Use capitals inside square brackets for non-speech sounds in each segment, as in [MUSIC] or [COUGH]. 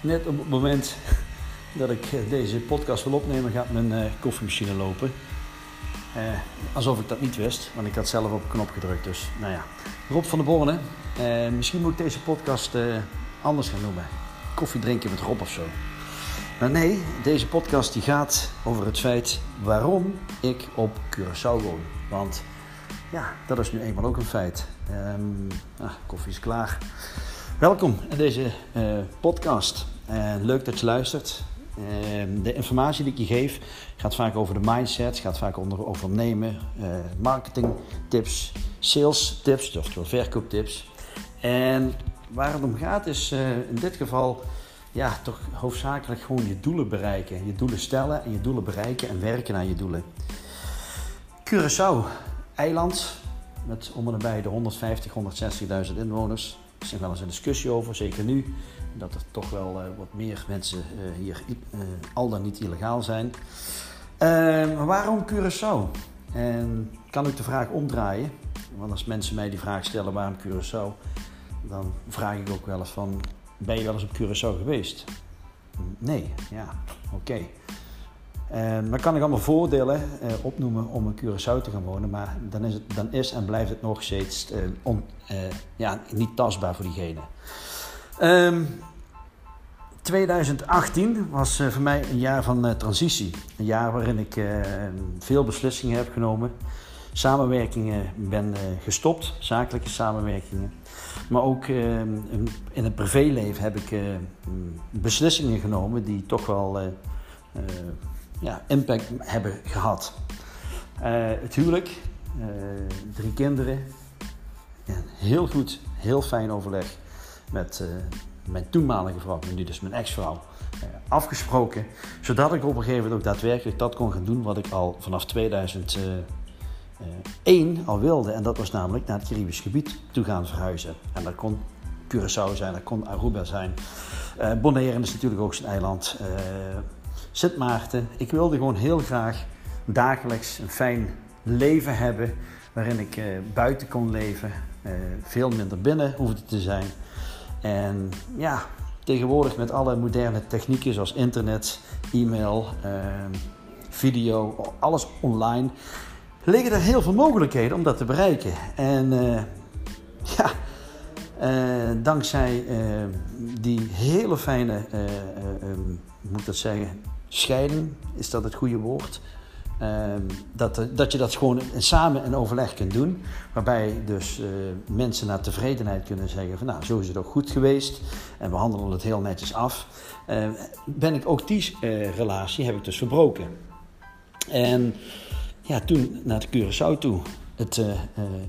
net op het moment dat ik eh, deze podcast wil opnemen, gaat mijn uh, koffiemachine lopen. Uh, alsof ik dat niet wist, want ik had zelf op een knop gedrukt. Dus nou ja, Rob van der Borne. Misschien moet ik deze podcast anders gaan noemen. Koffie drinken met Rob of zo. Maar nee, deze podcast die gaat over het feit waarom ik op Curaçao woon. Want ja, dat is nu eenmaal ook een feit. Um, ah, koffie is klaar. Welkom in deze podcast. Uh, leuk dat je luistert. Uh, de informatie die ik je geef gaat vaak over de mindset, gaat vaak onder, over nemen, marketing tips, sales tips, oftewel verkooptips. En waar het om gaat is in dit geval ja, toch hoofdzakelijk gewoon je doelen bereiken. Je doelen stellen en je doelen bereiken en werken aan je doelen. Curaçao, eiland met om de 150, 160.000 inwoners. Is nog wel eens een discussie over, zeker nu. Dat er toch wel uh, wat meer mensen uh, hier uh, al dan niet illegaal zijn. maar waarom Curaçao? En kan ik de vraag omdraaien? Want als mensen mij die vraag stellen waarom Curaçao, dan vraag ik ook wel eens van ben je wel eens op Curaçao geweest? Nee, ja, oké. Uh, dan kan ik allemaal voordelen uh, opnoemen om in Curaçao te gaan wonen, maar dan is, het, dan is en blijft het nog steeds uh, on, ja, niet tastbaar voor diegene. Um, 2018 was voor mij een jaar van transitie. Een jaar waarin ik veel beslissingen heb genomen, samenwerkingen ben gestopt, zakelijke samenwerkingen. Maar ook in het privéleven heb ik beslissingen genomen die toch wel ja, impact hebben gehad. Uh, het huwelijk, uh, drie kinderen, en heel goed, heel fijn overleg met uh, mijn toenmalige vrouw, nu dus mijn ex-vrouw, afgesproken. Zodat ik op een gegeven moment ook daadwerkelijk dat kon gaan doen wat ik al vanaf 2001 al wilde. En dat was namelijk naar het Caribisch gebied toe gaan verhuizen. En dat kon Curaçao zijn, dat kon Aruba zijn. Bonaire is natuurlijk ook zijn eiland. Sint Maarten. Ik wilde gewoon heel graag dagelijks een fijn leven hebben waarin ik uh, buiten kon leven, uh, veel minder binnen hoefde te zijn. En ja, tegenwoordig met alle moderne technieken zoals internet, e-mail, uh, video, alles online, liggen er heel veel mogelijkheden om dat te bereiken. En ja, dankzij die hele fijne, moet ik dat zeggen, scheiding, is dat het goede woord? Ehm, dat, dat je dat gewoon samen in overleg kunt doen. Waarbij dus uh, mensen naar tevredenheid kunnen zeggen van nou, zo is het ook goed geweest. En we handelen het heel netjes af. Uh, ben ik ook die uh, relatie heb ik dus verbroken. En ja, toen naar de Curaçao toe. Het,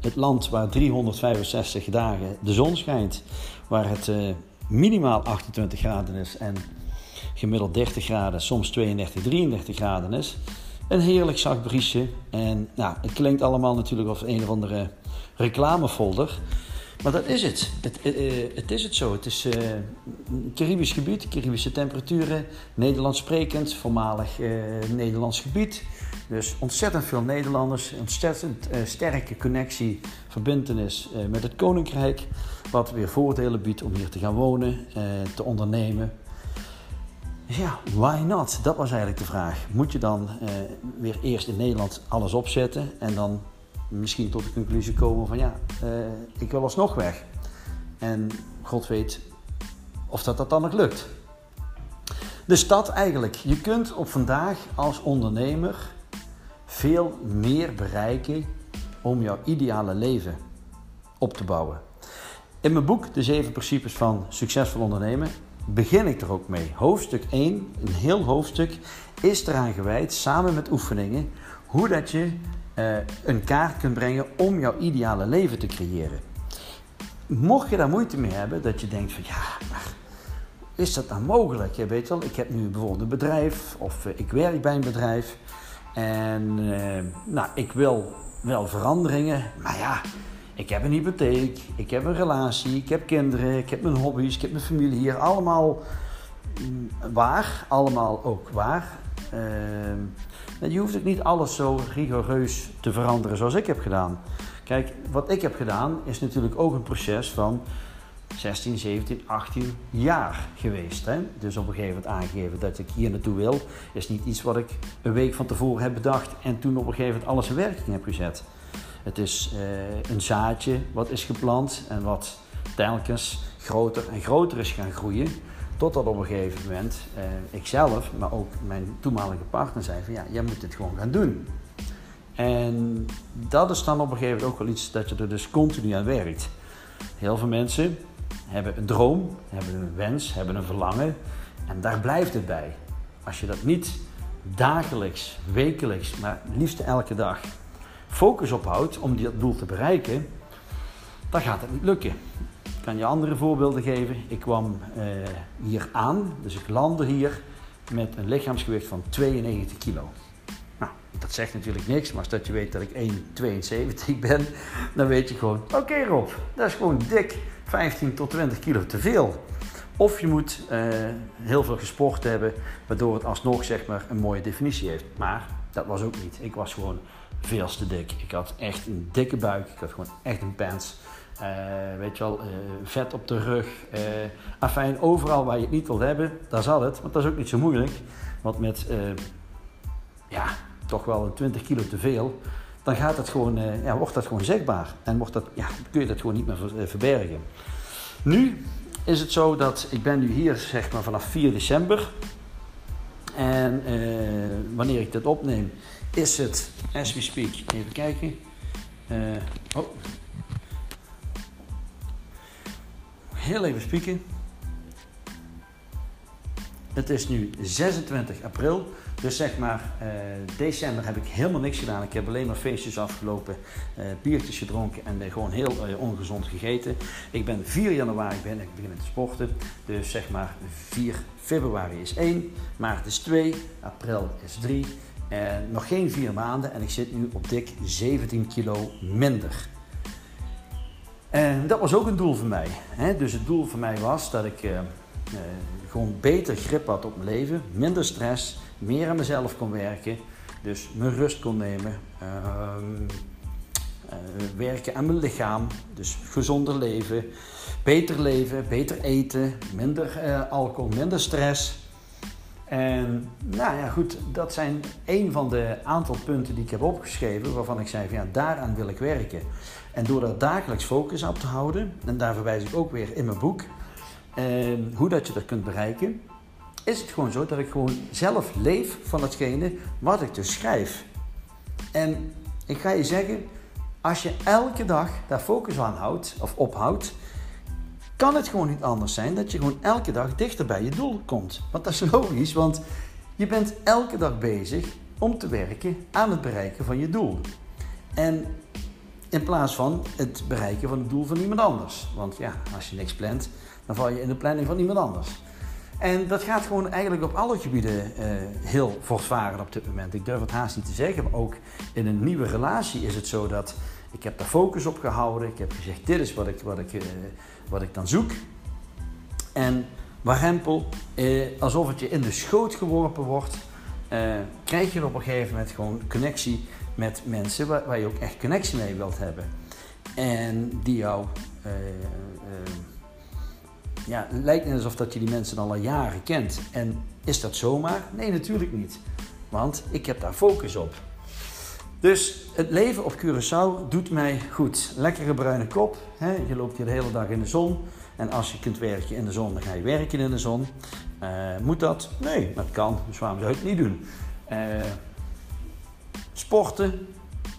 het land waar 365 dagen de zon schijnt. Waar het minimaal 28 graden is en gemiddeld 30 graden, soms 32, 33 graden is. Een heerlijk zacht briesje. En nou, het klinkt allemaal natuurlijk als een of andere reclamefolder. Maar dat is het. Het, uh, het is het zo. Het is uh, Caribisch gebied, Caribische temperaturen, Nederlands sprekend, voormalig uh, Nederlands gebied. Dus ontzettend veel Nederlanders, ontzettend sterke connectie, verbindenis met het Koninkrijk. Wat weer voordelen biedt om hier te gaan wonen, te ondernemen. Ja, why not? Dat was eigenlijk de vraag. Moet je dan eh, weer eerst in Nederland alles opzetten en dan misschien tot de conclusie komen van ja, uh, ik wil alsnog weg. En God weet of dat, dat dan nog lukt. Dus dat eigenlijk. Je kunt op vandaag als ondernemer veel meer bereiken om jouw ideale leven op te bouwen. In mijn boek De Zeven Principes van Succesvol Ondernemen begin ik er ook mee. Hoofdstuk 1, een heel hoofdstuk, is eraan gewijd, samen met oefeningen, hoe dat je uh, een kaart kunt brengen om jouw ideale leven te creëren. Mocht je daar moeite mee hebben, dat je denkt van ja, maar is dat nou mogelijk? Je weet wel, ik heb nu bijvoorbeeld een bedrijf of uh, ik werk bij een bedrijf en uh, nou, ik wil wel veranderingen, maar ja, ik heb een hypotheek, ik heb een relatie, ik heb kinderen, ik heb mijn hobby's, ik heb mijn familie hier. Allemaal mm, waar, allemaal ook waar. Uh, je hoeft ook niet alles zo rigoureus te veranderen zoals ik heb gedaan. Kijk, wat ik heb gedaan is natuurlijk ook een proces van 16, 17, 18 jaar geweest. Hè? Dus op een gegeven moment aangegeven dat ik hier naartoe wil, is niet iets wat ik een week van tevoren heb bedacht en toen op een gegeven moment alles in werking heb gezet. Het is uh, een zaadje wat is geplant en wat telkens groter en groter is gaan groeien. Totdat op een gegeven moment uh, ik zelf, maar ook mijn toenmalige partner zei van ja, jij moet dit gewoon gaan doen. En dat is dan op een gegeven moment ook wel iets dat je er dus continu aan werkt. Heel veel mensen hebben een droom, hebben een wens, hebben een verlangen en daar blijft het bij. Als je dat niet dagelijks, wekelijks, maar liefst elke dag focus ophoudt om dat doel te bereiken, dan gaat het niet lukken. Ik kan je andere voorbeelden geven. Ik kwam uh, hier aan, dus ik landde hier met een lichaamsgewicht van 92 kilo. Nou, dat zegt natuurlijk niks, maar als dat je weet dat ik 1,72 ben, dan weet je gewoon, oké Rob, dat is gewoon dik 15 tot 20 kilo te veel. Of je moet uh, heel veel gesport hebben, waardoor het alsnog zeg maar, een mooie definitie heeft. Maar dat was ook niet. Ik was gewoon veel te dik. Ik had echt een dikke buik. Ik had gewoon echt een pants. Uh, weet je wel, uh, vet op de rug. Uh, afijn, overal waar je het niet wilt hebben, daar zat het. Want dat is ook niet zo moeilijk. Want met, ja, toch wel een 20 kilo te veel, dan gaat het gewoon, ja, wordt dat gewoon zichtbaar. En wordt dat, ja, kun je dat gewoon niet meer verbergen. Nu is het zo dat ik ben nu hier zeg maar vanaf 4 december. En wanneer ik dit opneem, is het, as we speak, even kijken. oh, heel even spieken. Het is nu 26 april, dus zeg maar uh, december heb ik helemaal niks gedaan. Ik heb alleen maar feestjes afgelopen, uh, biertjes gedronken en gewoon heel ongezond gegeten. Ik ben 4 januari ben ik beginnen te sporten, dus zeg maar 4 februari is 1, maart is 2, april is 3 en nog geen 4 maanden en ik zit nu op dik 17 kilo minder. En dat was ook een doel voor mij. Dus het doel voor mij was dat ik uh, gewoon beter grip had op mijn leven, minder stress, meer aan mezelf kon werken, dus mijn rust kon nemen, uh, werken aan mijn lichaam, dus gezonder leven, beter leven, beter eten, minder alcohol, minder stress. En nou ja, goed, dat zijn een van de aantal punten die ik heb opgeschreven waarvan ik zei ja, daaraan wil ik werken. En door daar dagelijks focus op te houden, en daar verwijs ik ook weer in mijn boek, eh, hoe dat je dat kunt bereiken, is het gewoon zo dat ik gewoon zelf leef van hetgene wat ik dus schrijf. En ik ga je zeggen, als je elke dag daar focus aan houdt of ophoudt, kan het gewoon niet anders zijn dat je gewoon elke dag dichter bij je doel komt. Want dat is logisch, want je bent elke dag bezig om te werken aan het bereiken van je doel. En in plaats van het bereiken van het doel van iemand anders. Want ja, als je niks plant, dan val je in de planning van iemand anders. En dat gaat gewoon eigenlijk op alle gebieden uh, heel voortvarend op dit moment. Ik durf het haast niet te zeggen, maar ook in een nieuwe relatie is het zo dat ik heb daar focus op gehouden. Ik heb gezegd, dit is wat ik, wat ik, uh, wat ik dan zoek. En warempel, uh, alsof het je in de schoot geworpen wordt, krijg je op een gegeven moment gewoon connectie met mensen waar, je ook echt connectie mee wilt hebben. En die jou, uh, ja, lijkt net alsof dat je die mensen al al jaren kent. En is dat zomaar? Nee, natuurlijk niet. Want ik heb daar focus op. Dus het leven op Curaçao doet mij goed. Lekkere bruine kop. Hè? Je loopt hier de hele dag in de zon. En als je kunt werken in de zon, dan ga je werken in de zon. Uh, moet dat? Nee, dat kan. Dus waarom zou je het niet doen? Sporten.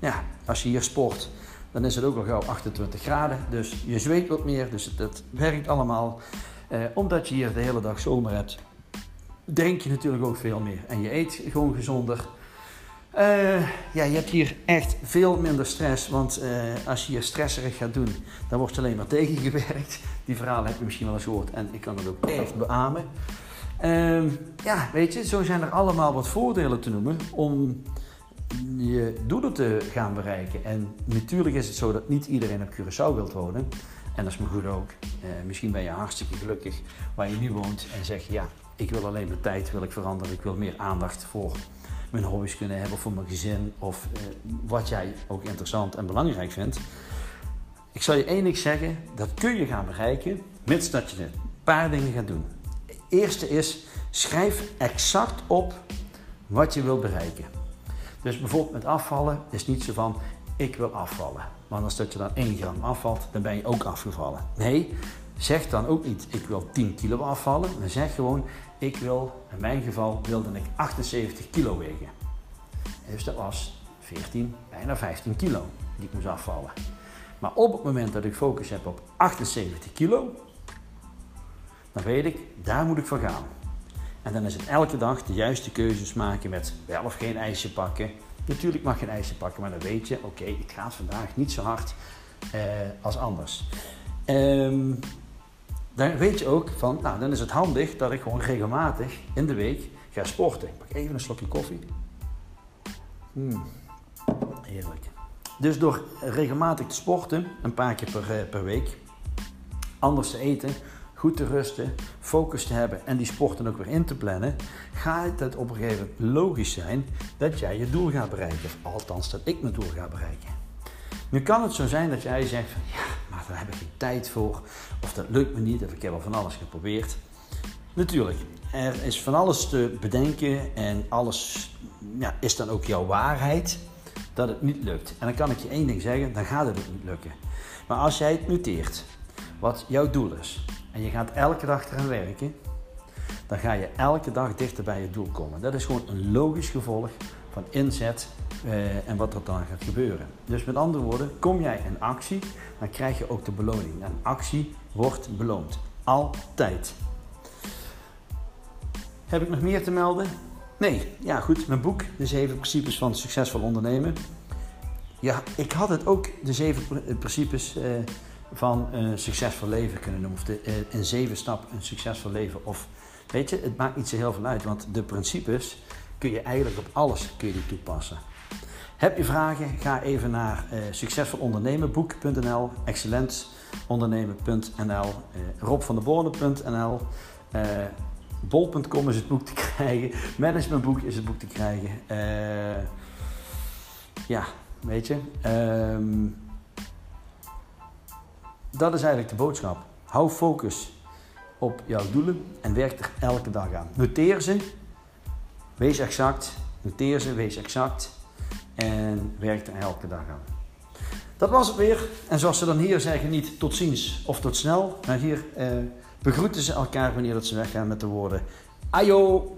Ja, als je hier sport, dan is het ook al gauw 28 graden. Dus je zweet wat meer, dus het, het werkt allemaal. Eh, omdat je hier de hele dag zomer hebt, drink je natuurlijk ook veel meer. En je eet gewoon gezonder. Uh, ja, je hebt hier echt veel minder stress. Want uh, als je hier stresserig gaat doen, dan wordt je alleen maar [LAUGHS] tegengewerkt. Die verhalen heb je misschien wel eens gehoord. En ik kan het ook echt beamen. Uh, ja, weet je, zo zijn er allemaal wat voordelen te noemen om je doelen te gaan bereiken. En natuurlijk is het zo dat niet iedereen op Curaçao wilt wonen. En dat is me goed ook. Eh, misschien ben je hartstikke gelukkig waar je nu woont en zeg je ja, ik wil alleen mijn tijd wil ik veranderen. Ik wil meer aandacht voor mijn hobby's kunnen hebben, voor mijn gezin of eh, wat jij ook interessant en belangrijk vindt. Ik zal je één ding zeggen, dat kun je gaan bereiken, mits dat je een paar dingen gaat doen. Het eerste is, schrijf exact op wat je wilt bereiken. Dus bijvoorbeeld met afvallen is niet zo van, ik wil afvallen. Want als dat je dan 1 gram afvalt, dan ben je ook afgevallen. Nee, zeg dan ook niet, ik wil 10 kilo afvallen. Maar zeg gewoon, ik wil, in mijn geval wilde ik 78 kilo wegen. Dus dat was 14, bijna 15 kilo die ik moest afvallen. Maar op het moment dat ik focus heb op 78 kilo, dan weet ik, daar moet ik voor gaan. En dan is het elke dag de juiste keuzes maken met wel of geen ijsje pakken. Natuurlijk mag je ijsje pakken, maar dan weet je, oké, ik ga vandaag niet zo hard eh, als anders. Um, dan weet je ook van, nou, dan is het handig dat ik gewoon regelmatig in de week ga sporten. Ik pak even een slokje koffie. Hmm, heerlijk. Dus door regelmatig te sporten, een paar keer per, eh, per week, anders te eten, goed te rusten, focus te hebben en die sporten ook weer in te plannen, gaat het op een gegeven moment logisch zijn dat jij je doel gaat bereiken. althans, dat ik mijn doel ga bereiken. Nu kan het zo zijn dat jij zegt maar daar heb ik geen tijd voor. Of dat lukt me niet, of ik heb al van alles geprobeerd. Natuurlijk, er is van alles te bedenken en alles ja, is dan ook jouw waarheid dat het niet lukt. En dan kan ik je één ding zeggen, dan gaat het niet lukken. Maar als jij het noteert, wat jouw doel is, en je gaat elke dag eraan werken, dan ga je elke dag dichter bij je doel komen. Dat is gewoon een logisch gevolg van inzet eh, en wat er dan gaat gebeuren. Dus met andere woorden, kom jij in actie, dan krijg je ook de beloning. En actie wordt beloond. Altijd. Heb ik nog meer te melden? Nee, ja goed, mijn boek, De Zeven Principes van Succesvol Ondernemen. Ja, ik had het ook de zeven principes uh, van een succesvol leven kunnen noemen. Of de, in zeven stappen een succesvol leven. Of weet je, het maakt niet zo heel veel uit, want de principes kun je eigenlijk op alles kun je die toepassen. Heb je vragen? Ga even naar uh, succesvolondernemenboek.nl, excellentondernemen.nl, uh, robvandeborne.nl, uh, bol.com is het boek te krijgen, managementboek is het boek te krijgen. Ja, weet je. Um, dat is eigenlijk de boodschap. Hou focus op jouw doelen en werk er elke dag aan. Noteer ze, wees exact, noteer ze, wees exact en werk er elke dag aan. Dat was het weer. En zoals ze dan hier zeggen, niet tot ziens of tot snel, maar hier eh, begroeten ze elkaar wanneer dat ze weggaan met de woorden Ajo!